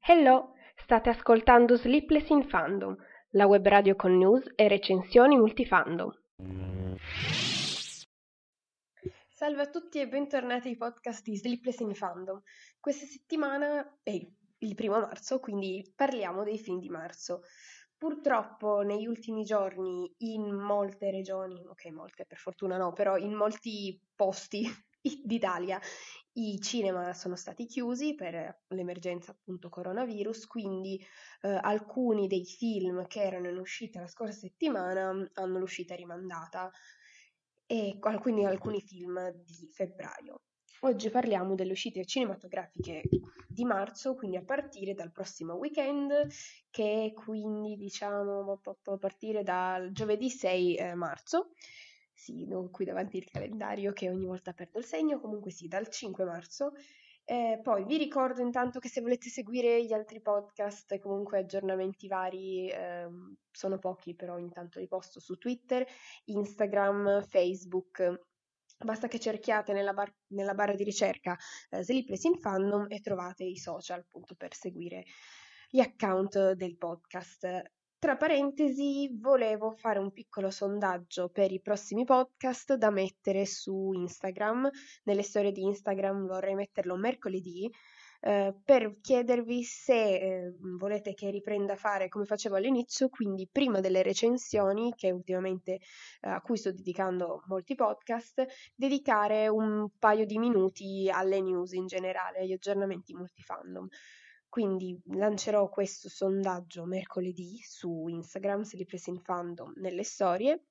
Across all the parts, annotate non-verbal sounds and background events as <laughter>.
Hello, state ascoltando Sleepless in Fandom, la web radio con news e recensioni multifandom. Salve a tutti e bentornati ai podcast di Sleepless in Fandom. Questa settimana è il primo marzo, quindi parliamo dei film di marzo. Purtroppo negli ultimi giorni in molte regioni, ok molte per fortuna no, però in molti posti d'Italia i cinema sono stati chiusi per l'emergenza appunto coronavirus, quindi eh, alcuni dei film che erano in uscita la scorsa settimana hanno l'uscita rimandata e quindi alcuni film di febbraio. Oggi parliamo delle uscite cinematografiche di marzo, quindi a partire dal prossimo weekend, che è quindi diciamo a partire dal giovedì 6 eh, marzo. Sì, ho qui davanti il calendario che ogni volta perdo il segno, comunque sì, dal 5 marzo. Eh, poi vi ricordo intanto che se volete seguire gli altri podcast comunque aggiornamenti vari, eh, sono pochi, però intanto li posto su Twitter, Instagram, Facebook Basta che cerchiate nella, bar- nella barra di ricerca eh, Sleepless in Fandom e trovate i social appunto per seguire gli account del podcast. Tra parentesi, volevo fare un piccolo sondaggio per i prossimi podcast da mettere su Instagram. Nelle storie di Instagram vorrei metterlo mercoledì eh, per chiedervi se eh, volete che riprenda a fare come facevo all'inizio, quindi prima delle recensioni, che ultimamente eh, a cui sto dedicando molti podcast, dedicare un paio di minuti alle news in generale, agli aggiornamenti multifandom. Quindi lancerò questo sondaggio mercoledì su Instagram, se li presi nelle storie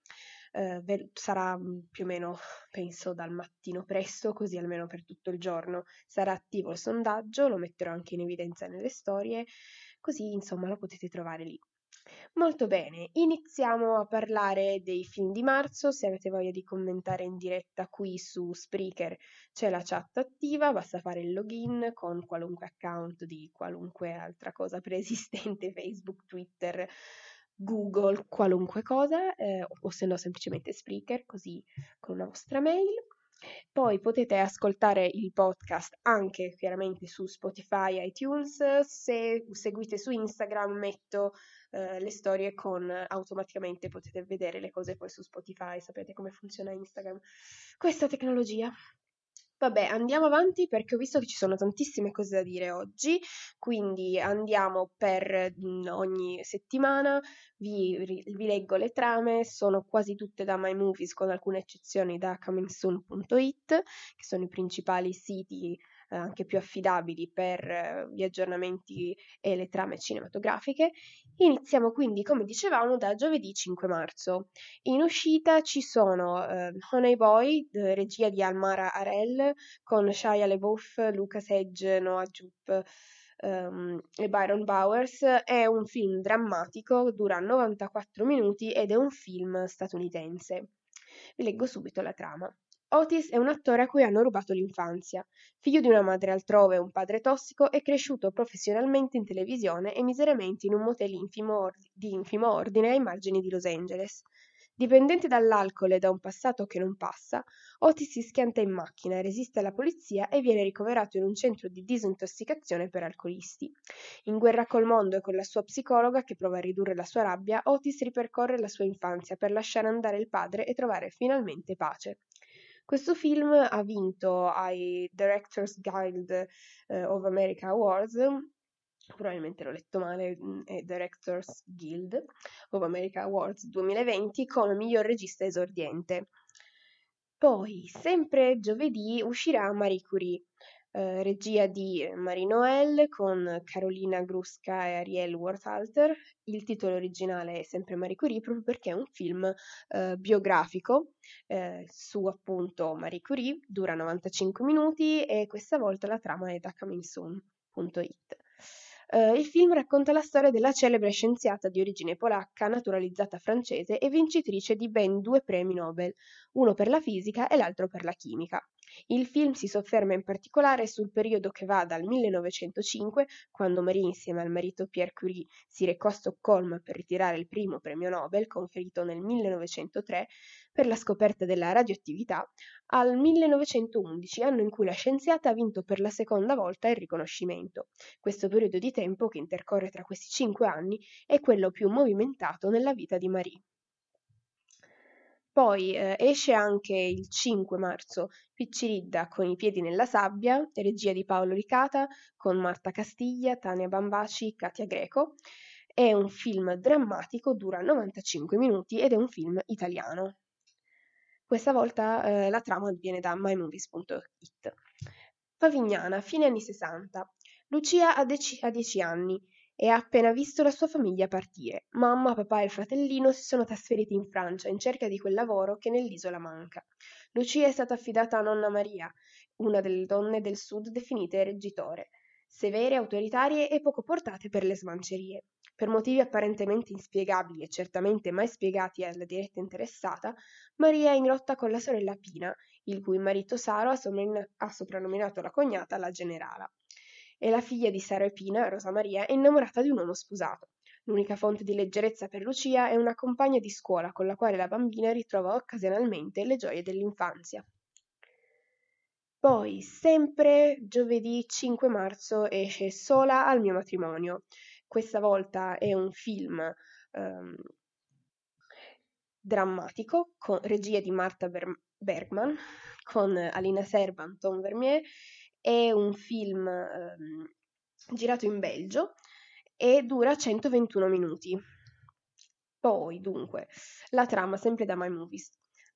eh, sarà mm, più o meno, penso, dal mattino presto, così almeno per tutto il giorno sarà attivo il sondaggio, lo metterò anche in evidenza nelle storie, così insomma lo potete trovare lì. Molto bene, iniziamo a parlare dei film di marzo. Se avete voglia di commentare in diretta qui su Spreaker c'è la chat attiva, basta fare il login con qualunque account di qualunque altra cosa preesistente, <laughs> Facebook, Twitter, Google, qualunque cosa, eh, o se no semplicemente Spreaker, così con la vostra mail. Poi potete ascoltare il podcast anche chiaramente su Spotify, iTunes. Se seguite su Instagram metto eh, le storie con automaticamente potete vedere le cose poi su Spotify. Sapete come funziona Instagram? Questa tecnologia. Vabbè, andiamo avanti perché ho visto che ci sono tantissime cose da dire oggi, quindi andiamo per mm, ogni settimana, vi, vi leggo le trame, sono quasi tutte da My Movies con alcune eccezioni da comingsoon.it, che sono i principali siti eh, anche più affidabili per eh, gli aggiornamenti e le trame cinematografiche. Iniziamo quindi, come dicevamo, da giovedì 5 marzo. In uscita ci sono eh, Honey Boy, regia di Almara Arel, con Shia LeBouf, Lucas Hedge, Noah Jupp um, e Byron Bowers. È un film drammatico, dura 94 minuti ed è un film statunitense. Vi leggo subito la trama. Otis è un attore a cui hanno rubato l'infanzia. Figlio di una madre altrove e un padre tossico, è cresciuto professionalmente in televisione e miseramente in un motel infimo or- di infimo ordine ai margini di Los Angeles. Dipendente dall'alcol e da un passato che non passa, Otis si schianta in macchina, resiste alla polizia e viene ricoverato in un centro di disintossicazione per alcolisti. In guerra col mondo e con la sua psicologa che prova a ridurre la sua rabbia, Otis ripercorre la sua infanzia per lasciare andare il padre e trovare finalmente pace. Questo film ha vinto ai Directors Guild eh, of America Awards probabilmente l'ho letto male, mm, è Directors Guild of America Awards 2020 come miglior regista esordiente. Poi, sempre giovedì, uscirà Marie Curie, eh, regia di Marie Noël con Carolina Grusca e Ariel Worthalter. Il titolo originale è sempre Marie Curie proprio perché è un film eh, biografico eh, su appunto Marie Curie, dura 95 minuti e questa volta la trama è da comingsoon.it. Uh, il film racconta la storia della celebre scienziata di origine polacca, naturalizzata francese e vincitrice di ben due premi Nobel, uno per la fisica e l'altro per la chimica. Il film si sofferma in particolare sul periodo che va dal 1905, quando Marie insieme al marito Pierre Curie si recò a Stoccolma per ritirare il primo premio Nobel, conferito nel 1903, per la scoperta della radioattività, al 1911, anno in cui la scienziata ha vinto per la seconda volta il riconoscimento. Questo periodo di tempo che intercorre tra questi cinque anni è quello più movimentato nella vita di Marie. Poi eh, esce anche il 5 marzo Picciridda con i piedi nella sabbia, regia di Paolo Licata, con Marta Castiglia, Tania Bambaci, Katia Greco. È un film drammatico, dura 95 minuti ed è un film italiano. Questa volta eh, la trama viene da mymovies.it. Pavignana, fine anni 60. Lucia ha 10 anni e ha appena visto la sua famiglia partire. Mamma, papà e il fratellino si sono trasferiti in Francia in cerca di quel lavoro che nell'isola manca. Lucia è stata affidata a nonna Maria, una delle donne del sud definite reggitore, severe, autoritarie e poco portate per le smancerie. Per motivi apparentemente inspiegabili e certamente mai spiegati alla diretta interessata, Maria è in lotta con la sorella Pina, il cui marito Saro ha soprannominato la cognata la generala e la figlia di Sara e Pina, Rosa Maria, è innamorata di un uomo sposato. L'unica fonte di leggerezza per Lucia è una compagna di scuola con la quale la bambina ritrova occasionalmente le gioie dell'infanzia. Poi, sempre giovedì 5 marzo, esce Sola al mio matrimonio. Questa volta è un film um, drammatico, con regia di Marta Ber- Bergman, con Alina Serban, Tom Vermier è un film ehm, girato in Belgio e dura 121 minuti. Poi, dunque, la trama sempre da My Movies.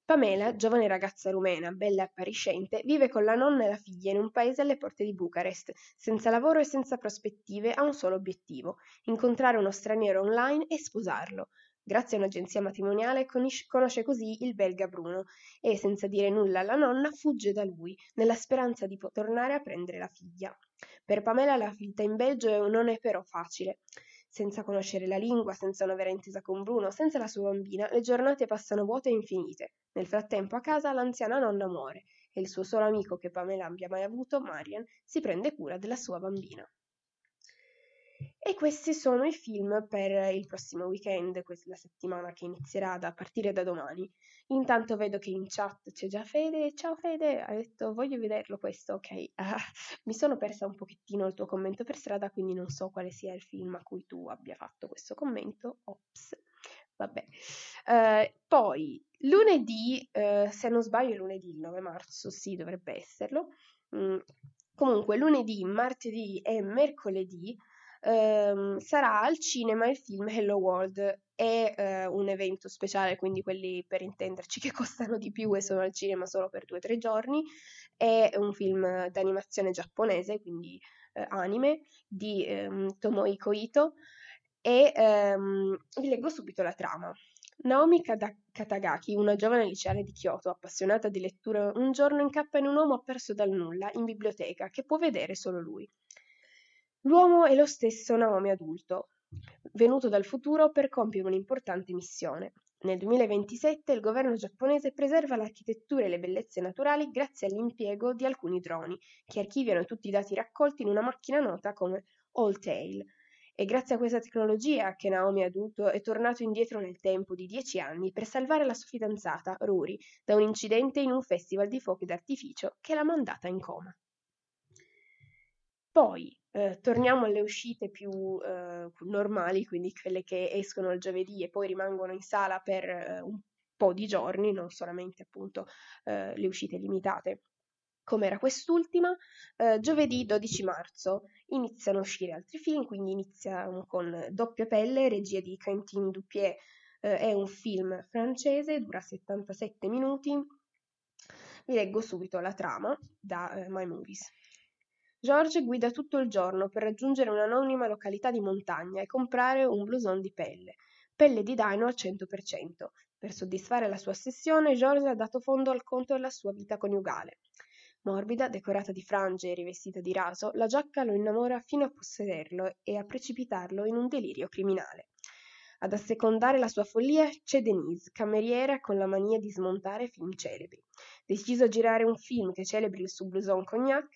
Pamela, giovane ragazza rumena, bella e appariscente, vive con la nonna e la figlia in un paese alle porte di Bucarest, senza lavoro e senza prospettive, ha un solo obiettivo, incontrare uno straniero online e sposarlo. Grazie a un'agenzia matrimoniale conosce così il belga Bruno e, senza dire nulla alla nonna, fugge da lui, nella speranza di tornare a prendere la figlia. Per Pamela la vita in Belgio non è però facile. Senza conoscere la lingua, senza una vera intesa con Bruno, senza la sua bambina, le giornate passano vuote e infinite. Nel frattempo a casa l'anziana nonna muore e il suo solo amico che Pamela abbia mai avuto, Marian, si prende cura della sua bambina. E questi sono i film per il prossimo weekend, la settimana che inizierà da partire da domani. Intanto vedo che in chat c'è già Fede. Ciao Fede, ha detto voglio vederlo questo, ok. <laughs> Mi sono persa un pochettino il tuo commento per strada, quindi non so quale sia il film a cui tu abbia fatto questo commento. Ops. Vabbè. Uh, poi, lunedì, uh, se non sbaglio è lunedì il 9 marzo, sì, dovrebbe esserlo. Mm. Comunque, lunedì, martedì e mercoledì ehm, sarà al cinema il film Hello World. È eh, un evento speciale, quindi quelli per intenderci <laughs> che costano di più e sono al cinema solo per due o tre giorni. È un film d'animazione giapponese, quindi eh, anime, di ehm, Tomohiko Ito. E ehm, vi leggo subito la trama. Naomi Katagaki, una giovane liceale di Kyoto, appassionata di lettura, un giorno incappa in un uomo apparso dal nulla in biblioteca che può vedere solo lui. L'uomo è lo stesso Naomi adulto, venuto dal futuro per compiere un'importante missione. Nel 2027 il governo giapponese preserva l'architettura e le bellezze naturali grazie all'impiego di alcuni droni, che archiviano tutti i dati raccolti in una macchina nota come Alltail. È grazie a questa tecnologia che Naomi adulto è tornato indietro nel tempo di dieci anni per salvare la sua fidanzata, Ruri, da un incidente in un festival di fuochi d'artificio che l'ha mandata in coma. Poi eh, torniamo alle uscite più eh, normali, quindi quelle che escono il giovedì e poi rimangono in sala per eh, un po' di giorni, non solamente appunto eh, le uscite limitate come era quest'ultima, eh, giovedì 12 marzo iniziano a uscire altri film, quindi iniziamo con Doppia pelle, regia di Quentin Dupier, è un film francese, dura 77 minuti. Vi leggo subito la trama da My Movies. George guida tutto il giorno per raggiungere un'anonima località di montagna e comprare un blouson di pelle, pelle di dino al 100%. Per soddisfare la sua ossessione, George ha dato fondo al conto della sua vita coniugale. Morbida, decorata di frange e rivestita di raso, la giacca lo innamora fino a possederlo e a precipitarlo in un delirio criminale. Ad assecondare la sua follia c'è Denise, cameriera con la mania di smontare film celebri. Deciso a girare un film che celebri il suo blouson cognac,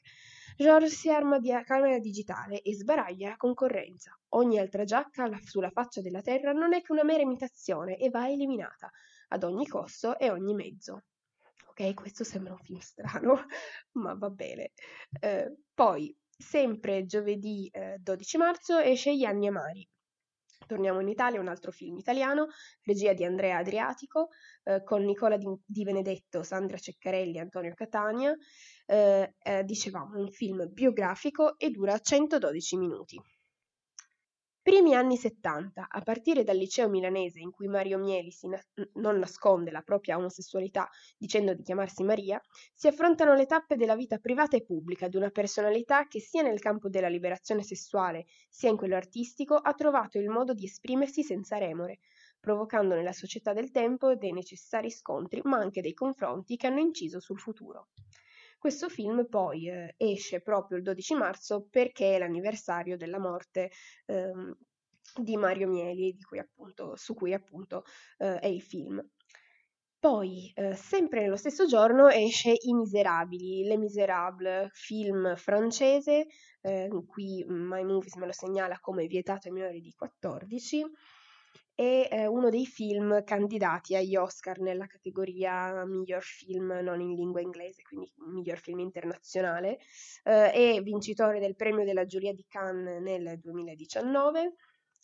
George si arma di camera digitale e sbaraglia la concorrenza. Ogni altra giacca sulla faccia della terra non è che una mera imitazione e va eliminata, ad ogni costo e ogni mezzo. Ok, questo sembra un film strano, <laughs> ma va bene. Eh, poi, sempre giovedì eh, 12 marzo, esce Gli anni amari, Torniamo in Italia, un altro film italiano, regia di Andrea Adriatico, eh, con Nicola di, Benedetto, Sandra Ceccarelli e Antonio Catania. Eh, eh, dicevamo, un film biografico e dura 112 minuti. Primi anni 70, a partire dal liceo milanese in cui Mario Mieli na- non nasconde la propria omosessualità dicendo di chiamarsi Maria, si affrontano le tappe della vita privata e pubblica di una personalità che sia nel campo della liberazione sessuale sia in quello artistico ha trovato il modo di esprimersi senza remore, provocando nella società del tempo dei necessari scontri ma anche dei confronti che hanno inciso sul futuro. Questo film poi eh, esce proprio il 12 marzo perché è l'anniversario della morte ehm, di Mario Mieli, cui appunto, su cui appunto eh, è il film. Poi, eh, sempre nello stesso giorno, esce I Miserabili, Les Miserables, film francese, eh, qui My Movies me lo segnala come vietato ai minori di 14, è eh, uno dei film candidati agli Oscar nella categoria miglior film non in lingua inglese, quindi miglior film internazionale, eh, è vincitore del premio della giuria di Cannes nel 2019,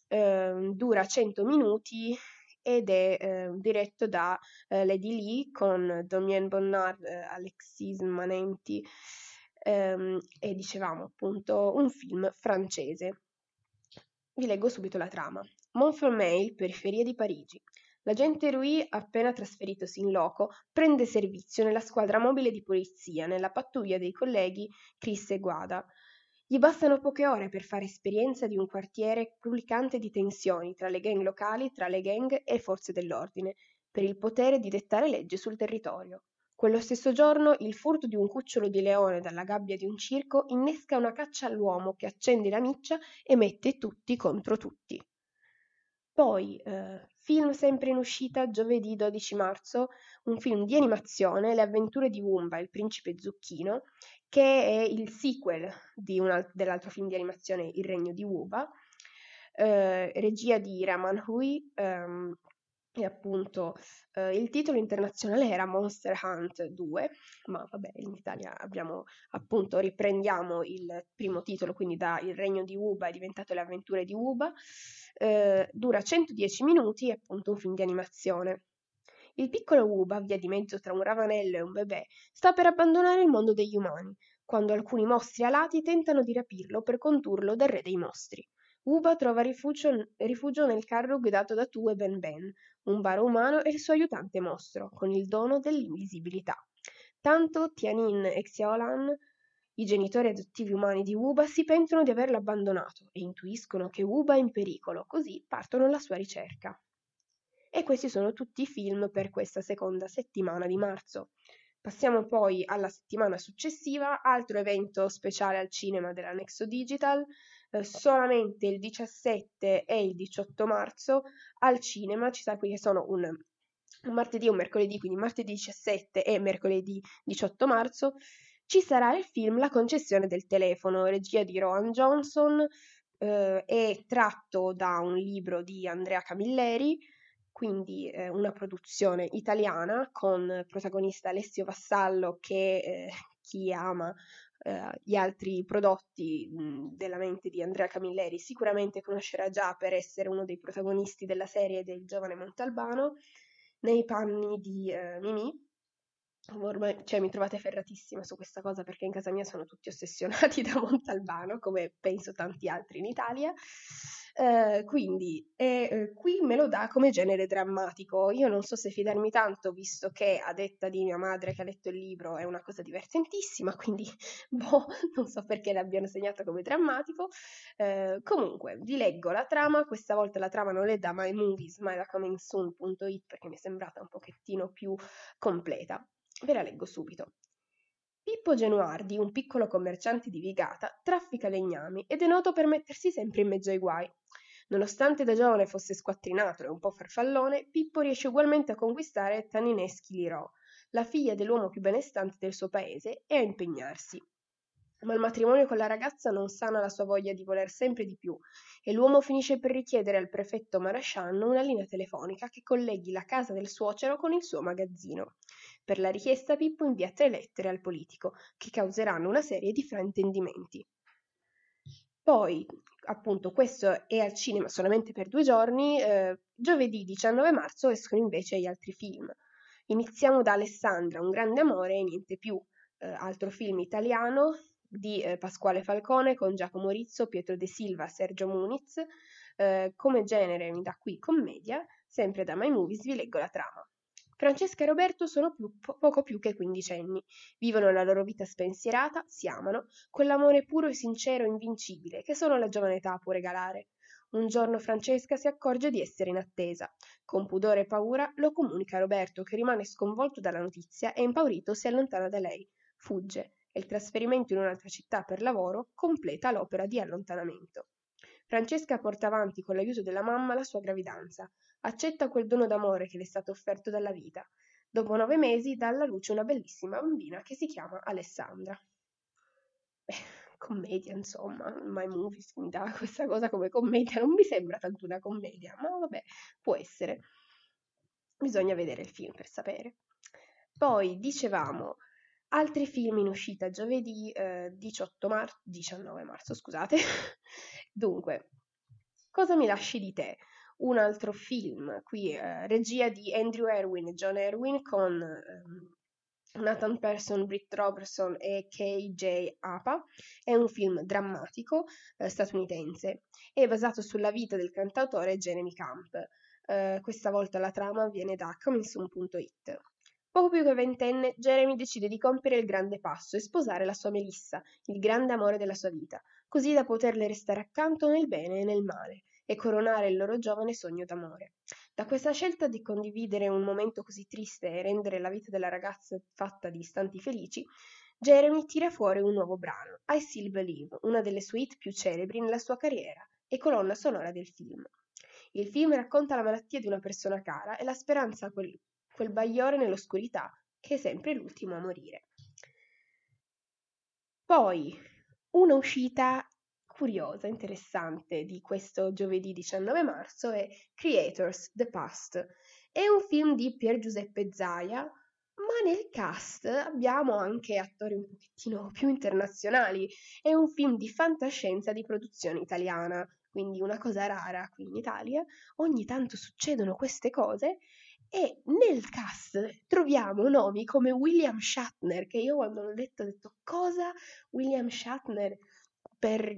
eh, dura 100 minuti ed è eh, diretto da eh, Lady Lee con Damien Bonnard, eh, Alexis Manenti ehm, e dicevamo appunto un film francese. Vi leggo subito la trama. Montfermeil, periferia di Parigi. L'agente Rui, appena trasferitosi in loco, prende servizio nella squadra mobile di polizia, nella pattuglia dei colleghi Chris e Guada. Gli bastano poche ore per fare esperienza di un quartiere brulicante di tensioni tra le gang locali, tra le gang e forze dell'ordine, per il potere di dettare legge sul territorio. Quello stesso giorno il furto di un cucciolo di leone dalla gabbia di un circo innesca una caccia all'uomo che accende la miccia e mette tutti contro tutti. Poi, eh, film sempre in uscita giovedì 12 marzo, un film di animazione, Le avventure di Wumba, il principe zucchino, che è il sequel alt- dell'altro film di animazione Il regno di Wumba, eh, regia di Raman Hui, ehm, e appunto eh, il titolo internazionale era Monster Hunt 2, ma vabbè, in Italia abbiamo appunto riprendiamo il primo titolo, quindi da Il regno di Uba è diventato Le avventure di Uba. Eh, dura 110 minuti, è appunto un film di animazione. Il piccolo Uba, via di mezzo tra un ravanello e un bebè, sta per abbandonare il mondo degli umani, quando alcuni mostri alati tentano di rapirlo per condurlo dal re dei mostri. Uba trova rifugio, rifugio nel carro guidato da Tu e Ben Ben, un baro umano e il suo aiutante mostro, con il dono dell'invisibilità. Tanto Tianin e Xiaolan, i genitori adottivi umani di Uba, si pentono di averlo abbandonato e intuiscono che Uba è in pericolo, così partono alla sua ricerca. E questi sono tutti i film per questa seconda settimana di marzo. Passiamo poi alla settimana successiva, altro evento speciale al cinema dell'Anexo Digital, eh, solamente il 17 e il 18 marzo al cinema, ci sarà qui che sono un, un martedì e un mercoledì, quindi martedì 17 e mercoledì 18 marzo, ci sarà il film La concessione del telefono, regia di Rowan Johnson, eh, è tratto da un libro di Andrea Camilleri, quindi eh, una produzione italiana con protagonista Alessio Vassallo che eh, chi ama eh, gli altri prodotti della mente di Andrea Camilleri sicuramente conoscerà già per essere uno dei protagonisti della serie del giovane Montalbano, nei panni di eh, Mimì. Ormai, cioè, mi trovate ferratissima su questa cosa perché in casa mia sono tutti ossessionati <laughs> da Montalbano, come penso tanti altri in Italia. Eh, quindi eh, qui me lo dà come genere drammatico. Io non so se fidarmi tanto, visto che a detta di mia madre che ha letto il libro è una cosa divertentissima, <laughs> quindi boh, non so perché l'abbiano segnato come drammatico. Eh, comunque, vi leggo la trama. Questa volta la trama non è da mymovies, ma è da comingsoon.it perché mi è sembrata un pochettino più completa. Ve la leggo subito. Pippo Genuardi, un piccolo commerciante di Vigata, traffica legnami ed è noto per mettersi sempre in mezzo ai guai. Nonostante da giovane fosse squattrinato e un po' farfallone, Pippo riesce ugualmente a conquistare Tanineschi Lirò, la figlia dell'uomo più benestante del suo paese, e a impegnarsi. Ma il matrimonio con la ragazza non sana la sua voglia di voler sempre di più e l'uomo finisce per richiedere al prefetto Marasciano una linea telefonica che colleghi la casa del suocero con il suo magazzino. Per la richiesta Pippo invia tre lettere al politico, che causeranno una serie di fraintendimenti. Poi, appunto, questo è al cinema solamente per due giorni, eh, giovedì 19 marzo escono invece gli altri film. Iniziamo da Alessandra, Un grande amore e niente più, eh, altro film italiano di eh, Pasquale Falcone con Giacomo Rizzo, Pietro De Silva, Sergio Muniz. Eh, come genere mi dà qui commedia, sempre da My Movies vi leggo la trama. Francesca e Roberto sono più, po- poco più che quindicenni, vivono la loro vita spensierata, si amano, quell'amore puro e sincero e invincibile che solo la giovane età può regalare. Un giorno Francesca si accorge di essere in attesa. Con pudore e paura lo comunica a Roberto che rimane sconvolto dalla notizia e impaurito si allontana da lei. Fugge e il trasferimento in un'altra città per lavoro completa l'opera di allontanamento. Francesca porta avanti con l'aiuto della mamma la sua gravidanza, accetta quel dono d'amore che le è stato offerto dalla vita. Dopo nove mesi dà alla luce una bellissima bambina che si chiama Alessandra. Beh, <laughs> commedia, insomma, My Movies mi dà questa cosa come commedia, non mi sembra tanto una commedia, ma vabbè, può essere. Bisogna vedere il film per sapere. Poi dicevamo Altri film in uscita giovedì eh, 18 mar- 19 marzo, scusate. <laughs> Dunque, cosa mi lasci di te? Un altro film, qui eh, regia di Andrew Erwin e John Erwin con eh, Nathan Person, Britt Robertson e KJ Apa. È un film drammatico eh, statunitense. È basato sulla vita del cantautore Jeremy Camp. Eh, questa volta la trama viene da comingsoon.it. Poco più che ventenne, Jeremy decide di compiere il grande passo e sposare la sua Melissa, il grande amore della sua vita, così da poterle restare accanto nel bene e nel male e coronare il loro giovane sogno d'amore. Da questa scelta di condividere un momento così triste e rendere la vita della ragazza fatta di istanti felici, Jeremy tira fuori un nuovo brano, I Still Believe, una delle sue hit più celebri nella sua carriera e colonna sonora del film. Il film racconta la malattia di una persona cara e la speranza quel bagliore nell'oscurità che è sempre l'ultimo a morire. Poi, una uscita curiosa, interessante di questo giovedì 19 marzo è Creators The Past. È un film di Pier Giuseppe Zaia, ma nel cast abbiamo anche attori un pochettino più internazionali. È un film di fantascienza di produzione italiana, quindi una cosa rara qui in Italia. Ogni tanto succedono queste cose e nel cast troviamo nomi come William Shatner, che io quando l'ho letto ho detto cosa? William Shatner, per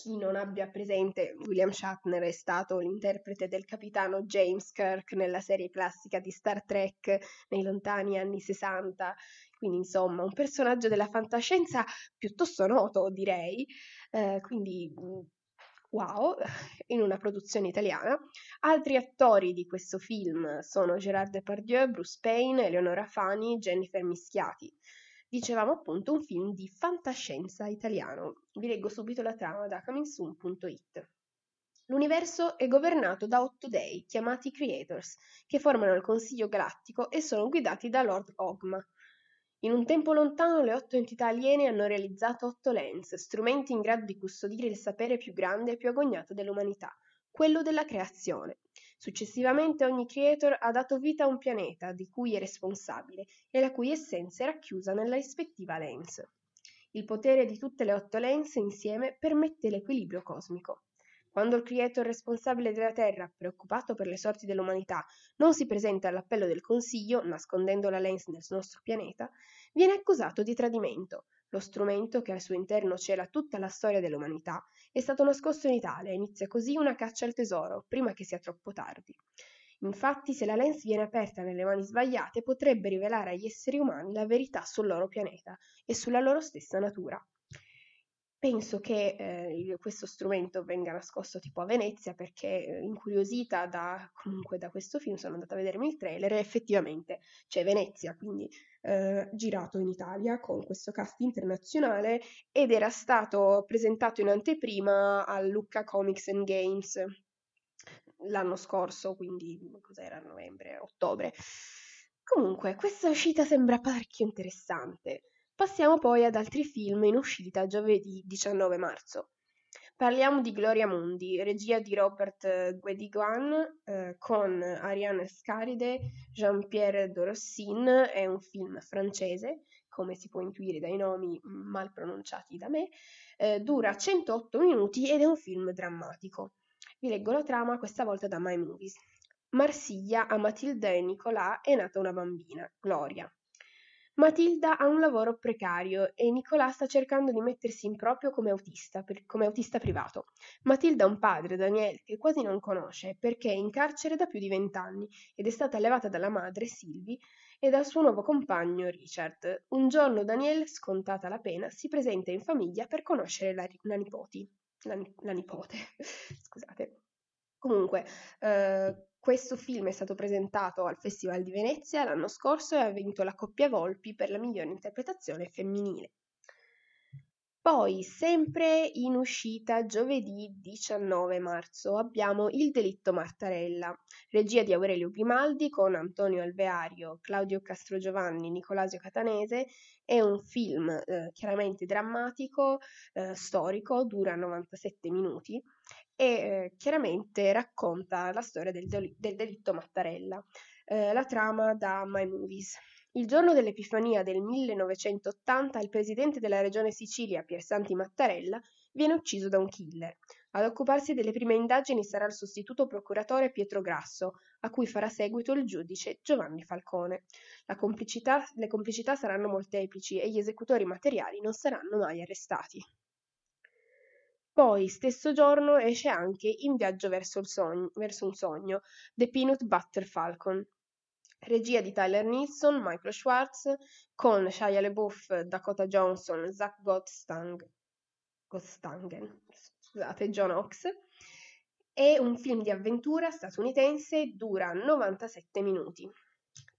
chi non abbia presente, William Shatner è stato l'interprete del capitano James Kirk nella serie classica di Star Trek nei lontani anni 60, quindi insomma un personaggio della fantascienza piuttosto noto direi, eh, quindi wow, in una produzione italiana. Altri attori di questo film sono Gérard Depardieu, Bruce Payne, Eleonora Fani, Jennifer Mischiati. Dicevamo appunto un film di fantascienza italiano. Vi leggo subito la trama da comingsoon.it. L'universo è governato da otto dei, chiamati Creators, che formano il Consiglio Galattico e sono guidati da Lord Ogma, in un tempo lontano le otto entità aliene hanno realizzato otto lens, strumenti in grado di custodire il sapere più grande e più agognato dell'umanità, quello della creazione. Successivamente ogni creator ha dato vita a un pianeta di cui è responsabile e la cui essenza è racchiusa nella rispettiva lens. Il potere di tutte le otto lens insieme permette l'equilibrio cosmico. Quando il creator responsabile della Terra, preoccupato per le sorti dell'umanità, non si presenta all'appello del Consiglio, nascondendo la lens nel nostro pianeta, viene accusato di tradimento. Lo strumento, che al suo interno cela tutta la storia dell'umanità, è stato nascosto in Italia e inizia così una caccia al tesoro, prima che sia troppo tardi. Infatti, se la lens viene aperta nelle mani sbagliate, potrebbe rivelare agli esseri umani la verità sul loro pianeta e sulla loro stessa natura. Penso che eh, questo strumento venga nascosto tipo a Venezia perché eh, incuriosita da, comunque da questo film sono andata a vedermi il trailer e effettivamente c'è Venezia, quindi eh, girato in Italia con questo cast internazionale ed era stato presentato in anteprima al Lucca Comics and Games l'anno scorso, quindi cos'era novembre, ottobre. Comunque, questa uscita sembra parecchio interessante. Passiamo poi ad altri film in uscita giovedì 19 marzo. Parliamo di Gloria Mundi, regia di Robert Guédiguan eh, con Ariane Scaride, Jean-Pierre Dorossin, è un film francese, come si può intuire dai nomi mal pronunciati da me, eh, dura 108 minuti ed è un film drammatico. Vi leggo la trama questa volta da My Movies. Marsiglia, a Matilda e Nicolà è nata una bambina, Gloria. Matilda ha un lavoro precario e Nicolà sta cercando di mettersi in proprio come autista, per, come autista privato. Matilda ha un padre, Daniel, che quasi non conosce perché è in carcere da più di vent'anni ed è stata allevata dalla madre, Sylvie, e dal suo nuovo compagno, Richard. Un giorno Daniel, scontata la pena, si presenta in famiglia per conoscere la, la nipoti. La, la nipote, <laughs> scusate. Comunque, eh, questo film è stato presentato al Festival di Venezia l'anno scorso e ha vinto la Coppia Volpi per la migliore interpretazione femminile. Poi, sempre in uscita giovedì 19 marzo, abbiamo Il delitto Martarella, regia di Aurelio Grimaldi con Antonio Alveario, Claudio Castrogiovanni, Nicolasio Catanese. È un film eh, chiaramente drammatico, eh, storico, dura 97 minuti e eh, chiaramente racconta la storia del, del, del delitto Mattarella, eh, la trama da My Movies. Il giorno dell'Epifania del 1980 il presidente della regione Sicilia, Piersanti Mattarella, viene ucciso da un killer. Ad occuparsi delle prime indagini sarà il sostituto procuratore Pietro Grasso, a cui farà seguito il giudice Giovanni Falcone. Complicità, le complicità saranno molteplici e gli esecutori materiali non saranno mai arrestati. Poi, stesso giorno, esce anche In viaggio verso, sogno, verso un sogno, The Peanut Butter Falcon. Regia di Tyler Nilsson, Michael Schwartz, con Shia LaBeouf, Dakota Johnson, Zach Gottstang, Gottstangen, scusate, John Ox. È un film di avventura statunitense, dura 97 minuti.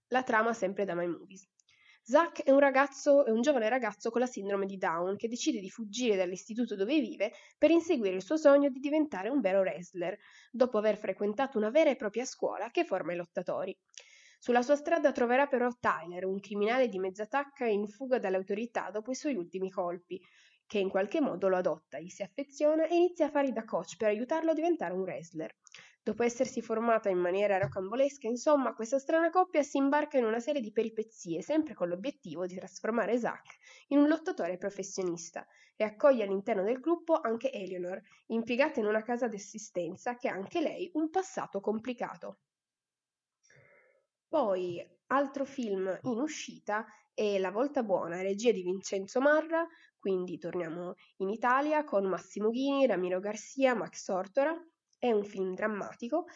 La trama sempre da My Movies. Zack è un, ragazzo, è un giovane ragazzo con la sindrome di Down che decide di fuggire dall'istituto dove vive per inseguire il suo sogno di diventare un vero wrestler, dopo aver frequentato una vera e propria scuola che forma i lottatori. Sulla sua strada troverà però Tyler, un criminale di mezza tacca in fuga dalle autorità dopo i suoi ultimi colpi, che in qualche modo lo adotta, gli si affeziona e inizia a fare da coach per aiutarlo a diventare un wrestler. Dopo essersi formata in maniera rocambolesca, insomma, questa strana coppia si imbarca in una serie di peripezie, sempre con l'obiettivo di trasformare Zack in un lottatore professionista e accoglie all'interno del gruppo anche Eleanor, impiegata in una casa d'assistenza che ha anche lei un passato complicato. Poi, altro film in uscita è La Volta Buona, regia di Vincenzo Marra, quindi torniamo in Italia con Massimo Ghini, Ramiro Garcia, Max Tortora è un film drammatico,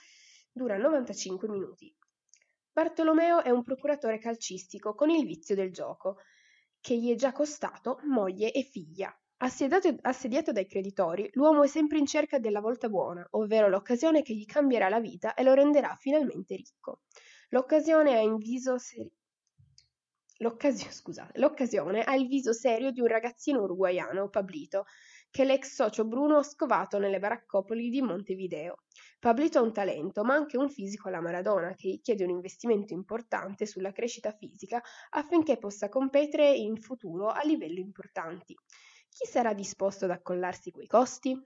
dura 95 minuti. Bartolomeo è un procuratore calcistico con il vizio del gioco, che gli è già costato moglie e figlia. Assediato, assediato, dai creditori, l'uomo è sempre in cerca della volta buona, ovvero l'occasione che gli cambierà la vita e lo renderà finalmente ricco. L'occasione ha in viso seri- L'occasio- <laughs> scusate, l'occasione ha il viso serio di un ragazzino uruguaiano, Pablito, che l'ex socio Bruno ha scovato nelle baraccopoli di Montevideo. Pablito ha un talento, ma anche un fisico alla Maradona, che gli chiede un investimento importante sulla crescita fisica affinché possa competere in futuro a livelli importanti. Chi sarà disposto ad accollarsi quei costi?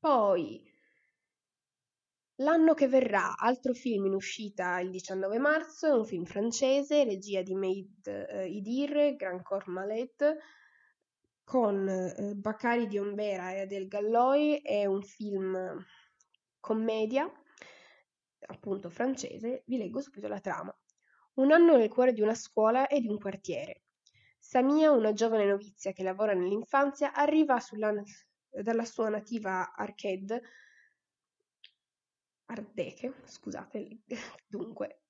Poi, L'anno che verrà, altro film in uscita il 19 marzo, è un film francese, regia di Maid uh, Idir, Grand Corps Mallet, con eh, Bacari di Ombera e Adel Galloy, è un film commedia, appunto francese, vi leggo subito la trama. Un anno nel cuore di una scuola e di un quartiere. Samia, una giovane novizia che lavora nell'infanzia, arriva sulla, dalla sua nativa Arcade, Ardeche, scusate, <laughs> dunque,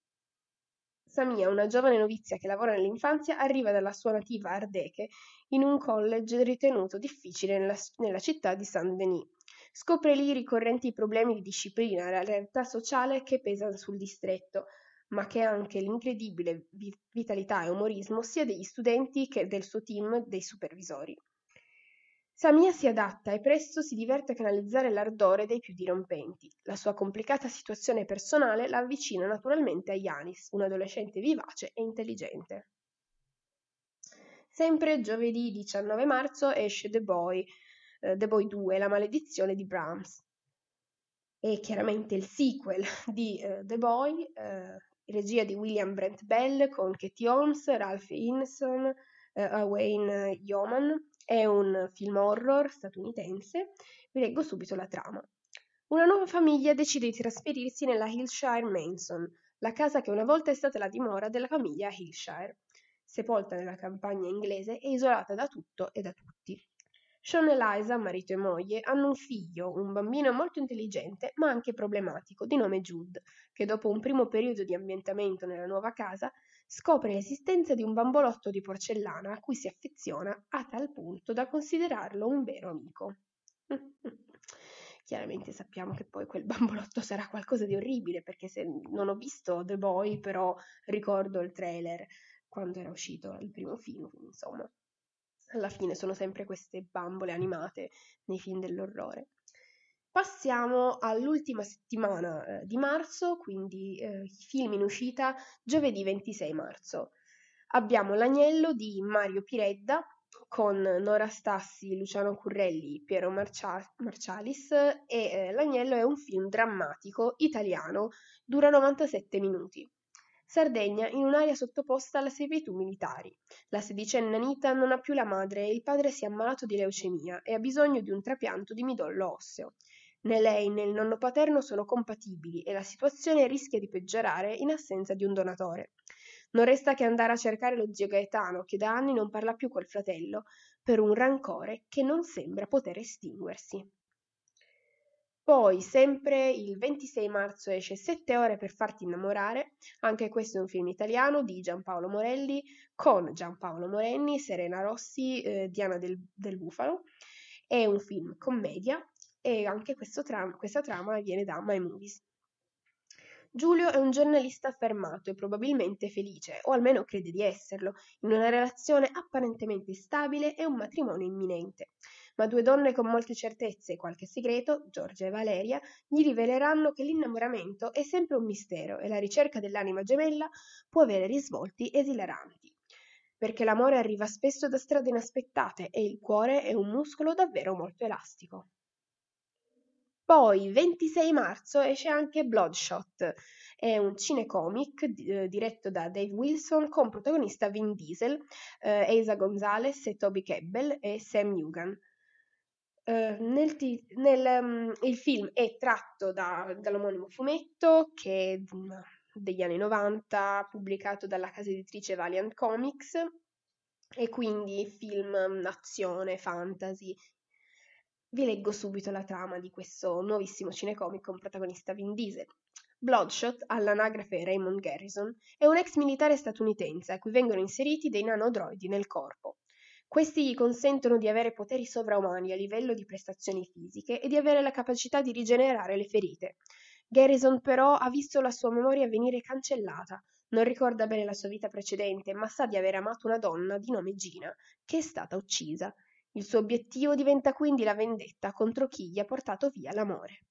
Samia, una giovane novizia che lavora nell'infanzia, arriva dalla sua nativa Ardeche in un college ritenuto difficile nella, nella città di Saint-Denis. Scopre lì i ricorrenti problemi di disciplina e la realtà sociale che pesano sul distretto, ma che anche l'incredibile vitalità e umorismo sia degli studenti che del suo team dei supervisori. Samia si adatta e presto si diverte a canalizzare l'ardore dei più dirompenti. La sua complicata situazione personale la avvicina naturalmente a Yanis, un adolescente vivace e intelligente. Sempre giovedì 19 marzo esce The Boy, uh, The Boy 2, La maledizione di Brahms. E chiaramente il sequel di uh, The Boy, uh, regia di William Brent Bell con Katie Holmes, Ralph Ineson, Wayne Yeoman, è un film horror statunitense, vi leggo subito la trama. Una nuova famiglia decide di trasferirsi nella Hillshire Manson, la casa che una volta è stata la dimora della famiglia Hillshire, sepolta nella campagna inglese e isolata da tutto e da tutti. Sean e Liza, marito e moglie, hanno un figlio, un bambino molto intelligente ma anche problematico, di nome Jude, che dopo un primo periodo di ambientamento nella nuova casa scopre l'esistenza di un bambolotto di porcellana a cui si affeziona a tal punto da considerarlo un vero amico. Chiaramente sappiamo che poi quel <laughs> bambolotto sarà qualcosa di orribile perché se non ho visto The Boy, però ricordo il trailer quando era uscito il primo film, insomma, alla fine sono sempre queste bambole animate nei film dell'orrore. Passiamo all'ultima settimana eh, di marzo, quindi eh, film in uscita giovedì 26 marzo. Abbiamo L'Agnello di Mario Piredda con Nora Stassi, Luciano Currelli, Piero Marcia- Marcialis e eh, L'Agnello è un film drammatico italiano, dura 97 minuti. Sardegna in un'area sottoposta alla servitù militari. La sedicenne Anita non ha più la madre e il padre si è ammalato di leucemia e ha bisogno di un trapianto di midollo osseo. Né lei né il nonno paterno sono compatibili e la situazione rischia di peggiorare in assenza di un donatore. Non resta che andare a cercare lo zio Gaetano, che da anni non parla più col fratello, per un rancore che non sembra poter estinguersi. Poi, sempre il 26 marzo esce Sette ore per farti innamorare, anche questo è un film italiano di Giampaolo Morelli, con Giampaolo Morenni, Serena Rossi, eh, Diana del, del Bufalo. È un film commedia e anche tra- questa trama viene da My Movies. Giulio è un giornalista affermato e probabilmente felice, o almeno crede di esserlo, in una relazione apparentemente stabile e un matrimonio imminente. Ma due donne con molte certezze e qualche segreto, Giorgia e Valeria, gli riveleranno che l'innamoramento è sempre un mistero e la ricerca dell'anima gemella può avere risvolti esilaranti. Perché l'amore arriva spesso da strade inaspettate e il cuore è un muscolo davvero molto elastico. Poi, 26 marzo, esce anche Bloodshot, è un cinecomic eh, diretto da Dave Wilson con protagonista Vin Diesel, eh, Asa Gonzalez Toby Kebbell e Sam Newgan. Uh, nel ti- nel, um, il film è tratto da, dall'omonimo fumetto che è degli anni 90, pubblicato dalla casa editrice Valiant Comics, e quindi film mm, azione, fantasy, vi leggo subito la trama di questo nuovissimo cinecomic con protagonista Vin Diesel. Bloodshot, all'anagrafe Raymond Garrison, è un ex militare statunitense a cui vengono inseriti dei nanodroidi nel corpo. Questi gli consentono di avere poteri sovraumani a livello di prestazioni fisiche e di avere la capacità di rigenerare le ferite. Garrison però ha visto la sua memoria venire cancellata, non ricorda bene la sua vita precedente, ma sa di aver amato una donna di nome Gina, che è stata uccisa. Il suo obiettivo diventa quindi la vendetta contro chi gli ha portato via l'amore.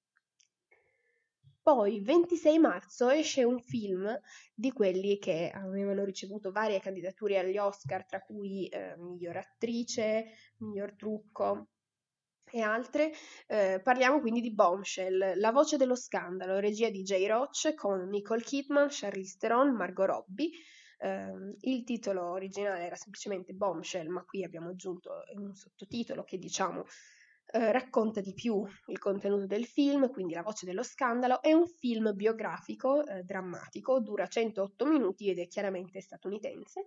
Poi, 26 marzo, esce un film di quelli che avevano ricevuto varie candidature agli Oscar, tra cui eh, miglior attrice, miglior trucco e altre. Eh, parliamo quindi di Bombshell, La voce dello scandalo, regia di Jay Roach con Nicole Kidman, Charlize Theron, Margot Robbie, Uh, il titolo originale era semplicemente Bombshell, ma qui abbiamo aggiunto un sottotitolo che diciamo uh, racconta di più il contenuto del film, quindi la voce dello scandalo. È un film biografico, uh, drammatico, dura 108 minuti ed è chiaramente statunitense.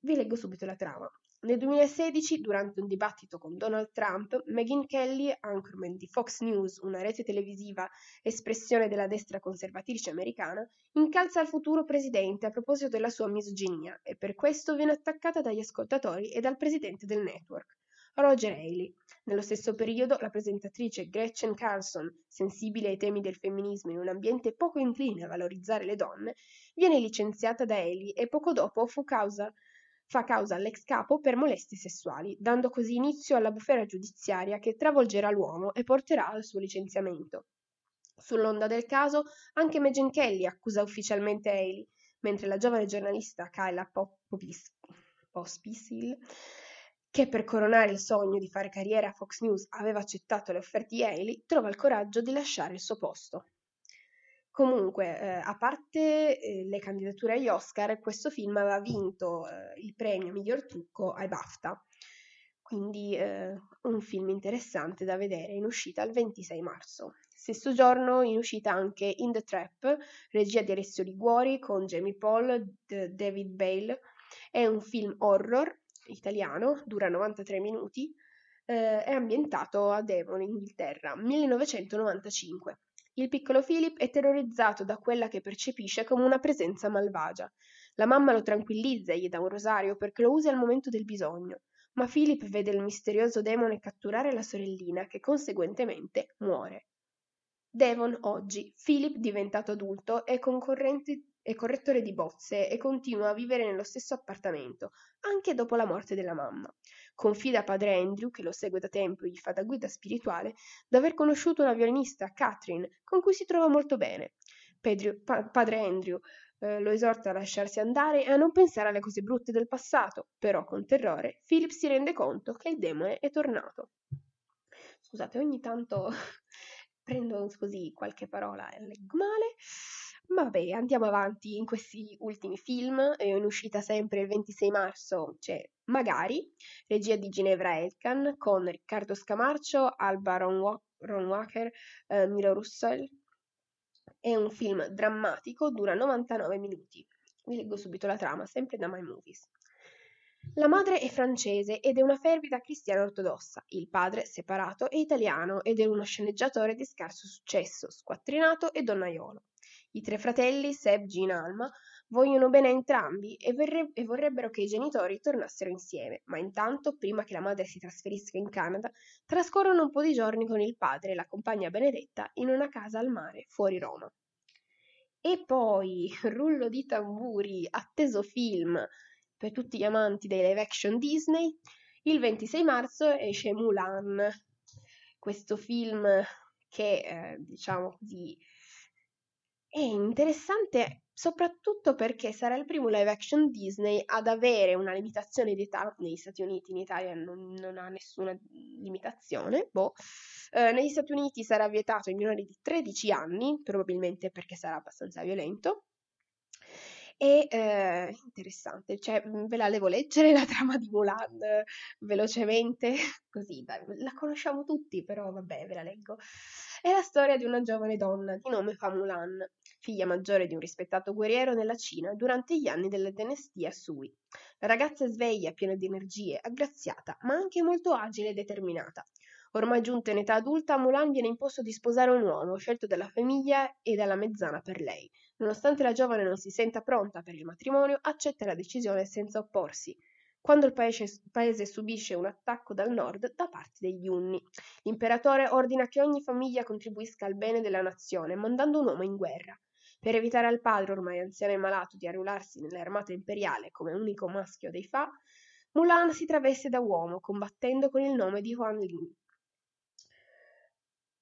vi leggo subito la trama. Nel 2016, durante un dibattito con Donald Trump, Megyn Kelly, anchorman di Fox News, una rete televisiva espressione della destra conservatrice americana, incalza il futuro presidente a proposito della sua misoginia e per questo viene attaccata dagli ascoltatori e dal presidente del network, Roger Haley. Nello stesso periodo, la presentatrice Gretchen Carlson, sensibile ai temi del femminismo in un ambiente poco incline a valorizzare le donne, viene licenziata da Haley e poco dopo fu causa fa causa all'ex capo per molestie sessuali, dando così inizio alla bufera giudiziaria che travolgerà l'uomo e porterà al suo licenziamento. Sull'onda del caso, anche Megyn Kelly accusa ufficialmente Haley, mentre la giovane giornalista Kyla Pospisil, che per coronare il sogno di fare carriera a Fox News aveva accettato le offerte di Haley, trova il coraggio di lasciare il suo posto. Comunque, eh, a parte eh, le candidature agli Oscar, questo film aveva vinto eh, il premio miglior trucco ai BAFTA, quindi eh, un film interessante da vedere in uscita il 26 marzo. Stesso giorno in uscita anche In the Trap, regia di Alessio Liguori con Jamie Paul, e David Bale, è un film horror italiano, dura 93 minuti, eh, è ambientato a Devon, Inghilterra, 1995. Il piccolo Philip è terrorizzato da quella che percepisce come una presenza malvagia. La mamma lo tranquillizza e gli dà un rosario perché lo usi al momento del bisogno, ma Philip vede il misterioso demone catturare la sorellina che conseguentemente muore. Devon oggi, Philip diventato adulto, è è correttore di bozze e continua a vivere nello stesso appartamento, anche dopo la morte della mamma. Confida a padre Andrew, che lo segue da tempo e gli fa da guida spirituale, d'aver conosciuto una violinista, Catherine, con cui si trova molto bene. Pedro, pa- padre Andrew eh, lo esorta a lasciarsi andare e a non pensare alle cose brutte del passato, però con terrore Philip si rende conto che il demone è tornato. Scusate, ogni tanto <laughs> prendo così qualche parola e leggo male. Vabbè, andiamo avanti in questi ultimi film. È in uscita sempre il 26 marzo c'è Magari, regia di Ginevra Elkan, con Riccardo Scamarcio, Alba Ron Walker, eh, Milo Russell. È un film drammatico, dura 99 minuti. Vi leggo subito la trama, sempre da My Movies. La madre è francese ed è una fervida cristiana ortodossa. Il padre, separato, è italiano ed è uno sceneggiatore di scarso successo, squattrinato e donnaiolo. I tre fratelli, Seb, Gina Alma, vogliono bene a entrambi e, verre- e, vorrebbero che i genitori tornassero insieme, ma intanto, prima che la madre si trasferisca in Canada, trascorrono un po' di giorni con il padre e la compagna Benedetta in una casa al mare fuori Roma. E poi, <laughs> rullo di tamburi, atteso film per tutti gli amanti dei live action Disney, il 26 marzo esce Mulan, questo film che, eh, diciamo così, è interessante soprattutto perché sarà il primo live action Disney ad avere una limitazione di età negli Stati Uniti, in Italia non, non ha nessuna limitazione. Boh. Eh, negli Stati Uniti sarà vietato ai minori di 13 anni, probabilmente perché sarà abbastanza violento. E eh, interessante, cioè ve la devo leggere la trama di Mulan velocemente, <laughs> così dai, la conosciamo tutti, però vabbè, ve la leggo. È la storia di una giovane donna di nome Fa Mulan, figlia maggiore di un rispettato guerriero nella Cina durante gli anni della dinastia Sui. La ragazza è sveglia, piena di energie, aggraziata, ma anche molto agile e determinata. Ormai giunta in età adulta, Mulan viene imposto di sposare un uomo scelto dalla famiglia e dalla mezzana per lei. Nonostante la giovane non si senta pronta per il matrimonio, accetta la decisione senza opporsi. Quando il paese, paese, subisce un attacco dal nord da parte degli Unni. L'imperatore ordina che ogni famiglia contribuisca al bene della nazione, mandando un uomo in guerra. Per evitare al padre, ormai anziano e malato, di arruolarsi nell'armata imperiale come unico maschio dei Fa, Mulan si traveste da uomo, combattendo con il nome di Huan Lin.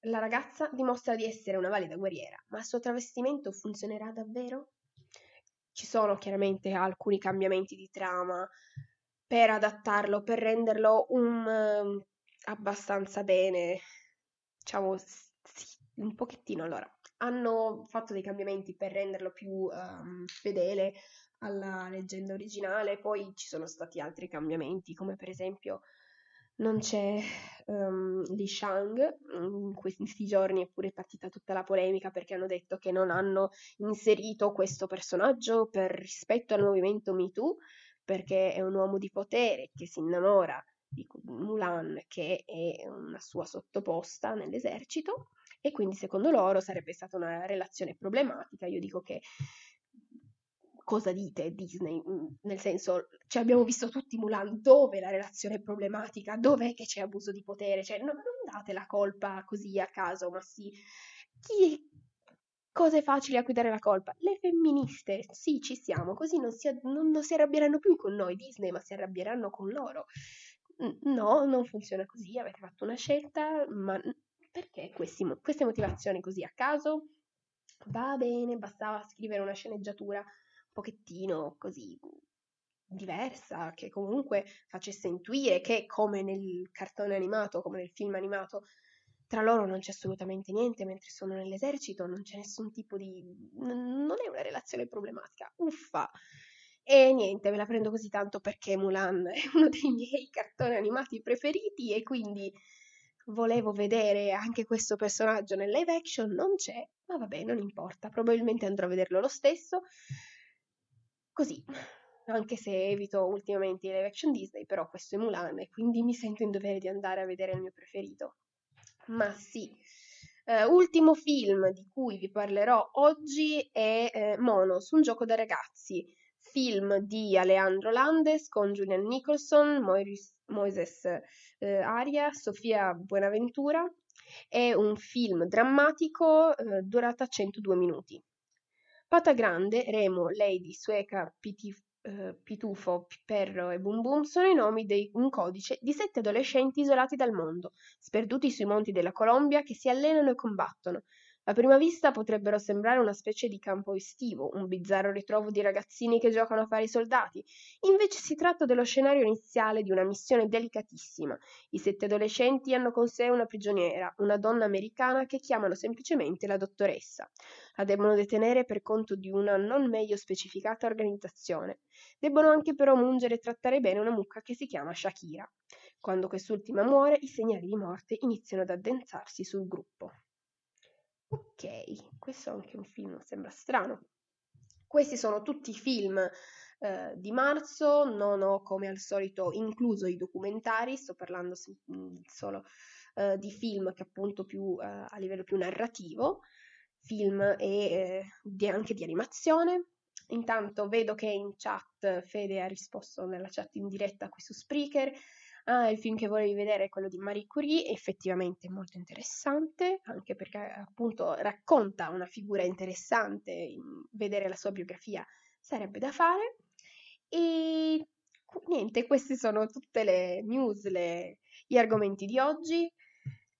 La ragazza dimostra di essere una valida guerriera, ma il suo travestimento funzionerà davvero? Ci sono chiaramente alcuni cambiamenti di trama per adattarlo, per renderlo un, uh, abbastanza bene, diciamo, sì, un pochettino allora hanno fatto dei cambiamenti per renderlo più um, fedele alla leggenda originale, poi ci sono stati altri cambiamenti, come per esempio non c'è um, Li Shang, in questi <laughs> giorni è pure partita tutta la polemica perché hanno detto che non hanno inserito questo personaggio per rispetto al movimento MeToo, perché è un uomo di potere che si innamora di Mulan, che è una sua sottoposta nell'esercito, e quindi secondo loro sarebbe stata una relazione problematica. Io dico che cosa dite Disney? Mm, nel senso, cioè abbiamo visto tutti Mulan, dove la relazione è problematica, dov'è che c'è abuso di potere? Cioè, non, non date la colpa così a caso, ma sì. Chi, cose facili a cui dare la colpa? Le femministe, sì, ci siamo, così non si, non, non si arrabbieranno più con noi Disney, ma si arrabbieranno con loro. No, non funziona così, avete fatto una scelta, ma perché questi, queste motivazioni così a caso? Va bene, bastava scrivere una sceneggiatura pochettino così diversa, che comunque facesse intuire che come nel cartone animato, come nel film animato, tra loro non c'è assolutamente niente, mentre sono nell'esercito non c'è nessun tipo di... non è una relazione problematica. Uffa! E niente, me la prendo così tanto perché Mulan è <laughs> uno dei miei cartoni animati preferiti e quindi volevo vedere anche questo personaggio nel live action, non c'è, ma vabbè, non importa, probabilmente andrò a vederlo lo stesso così, anche se evito ultimamente i live action Disney, però questo è Mulan e quindi mi sento in dovere di andare a vedere il mio preferito. Ma sì. Uh, ultimo film di cui vi parlerò oggi è eh, Monos, un gioco da ragazzi, film di Alejandro Landes con Julian Nicholson, Moiris, Moises eh, Aria, Sofia Buenaventura. È un film drammatico, eh, durata 102 minuti. Pata Grande, Remo, Lady, Sueca, Pitif- eh, Pitufo, Perro e Bum Bum sono i nomi di un codice di sette adolescenti isolati dal mondo, sperduti sui monti della Colombia che si allenano e combattono, a prima vista potrebbero sembrare una specie di campo estivo, un bizzarro ritrovo di ragazzini che giocano a fare i soldati. Invece si tratta dello scenario iniziale di una missione delicatissima. I sette adolescenti hanno con sé una prigioniera, una donna americana che chiamano semplicemente la dottoressa. La debbono detenere per conto di una non meglio specificata organizzazione. Debbono anche però mungere e trattare bene una mucca che si chiama Shakira. Quando quest'ultima muore, i segnali di morte iniziano ad addensarsi sul gruppo. Ok, questo è anche un film, sembra strano. Questi sono tutti i film eh, di marzo, non ho come al solito incluso i documentari, sto parlando solo eh, di film che appunto più eh, a livello più narrativo, film e eh, di, anche di animazione. Intanto vedo che in chat Fede ha risposto nella chat in diretta qui su Spreaker ah, il film che volevi vedere è quello di Marie Curie, effettivamente molto interessante, anche perché appunto racconta una figura interessante, vedere la sua biografia sarebbe da fare. E niente, queste sono tutte le news, le, gli argomenti di oggi.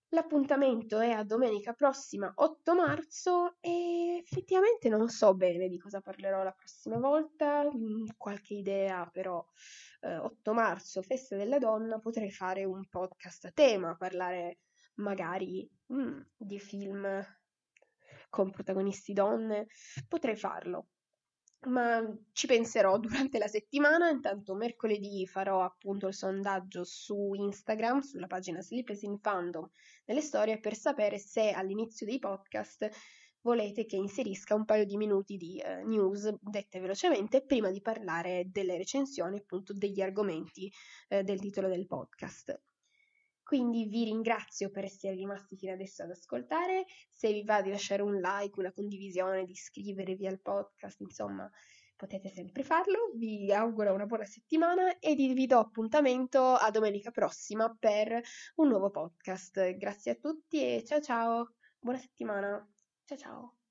L'appuntamento è a domenica prossima, 8 marzo, e effettivamente non so bene di cosa parlerò la prossima volta, qualche idea però 8 marzo, festa della donna, potrei fare un podcast a tema, parlare magari mm, di film con protagonisti donne, potrei farlo. Ma ci penserò <laughs> durante la settimana, intanto mercoledì farò appunto il sondaggio su Instagram, sulla pagina Sleepless in Fandom, nelle storie per sapere se all'inizio dei podcast volete che inserisca un paio di minuti di eh, news dette velocemente prima di parlare delle recensioni, appunto degli argomenti eh, del titolo del podcast. Quindi vi ringrazio per essere rimasti fino adesso ad ascoltare. Se vi va di lasciare un like, una condivisione, di iscrivervi al podcast, insomma, potete sempre farlo. Vi auguro una buona settimana e vi do appuntamento a domenica prossima per un nuovo podcast. Grazie a tutti e ciao ciao, buona settimana. Ciao ciao.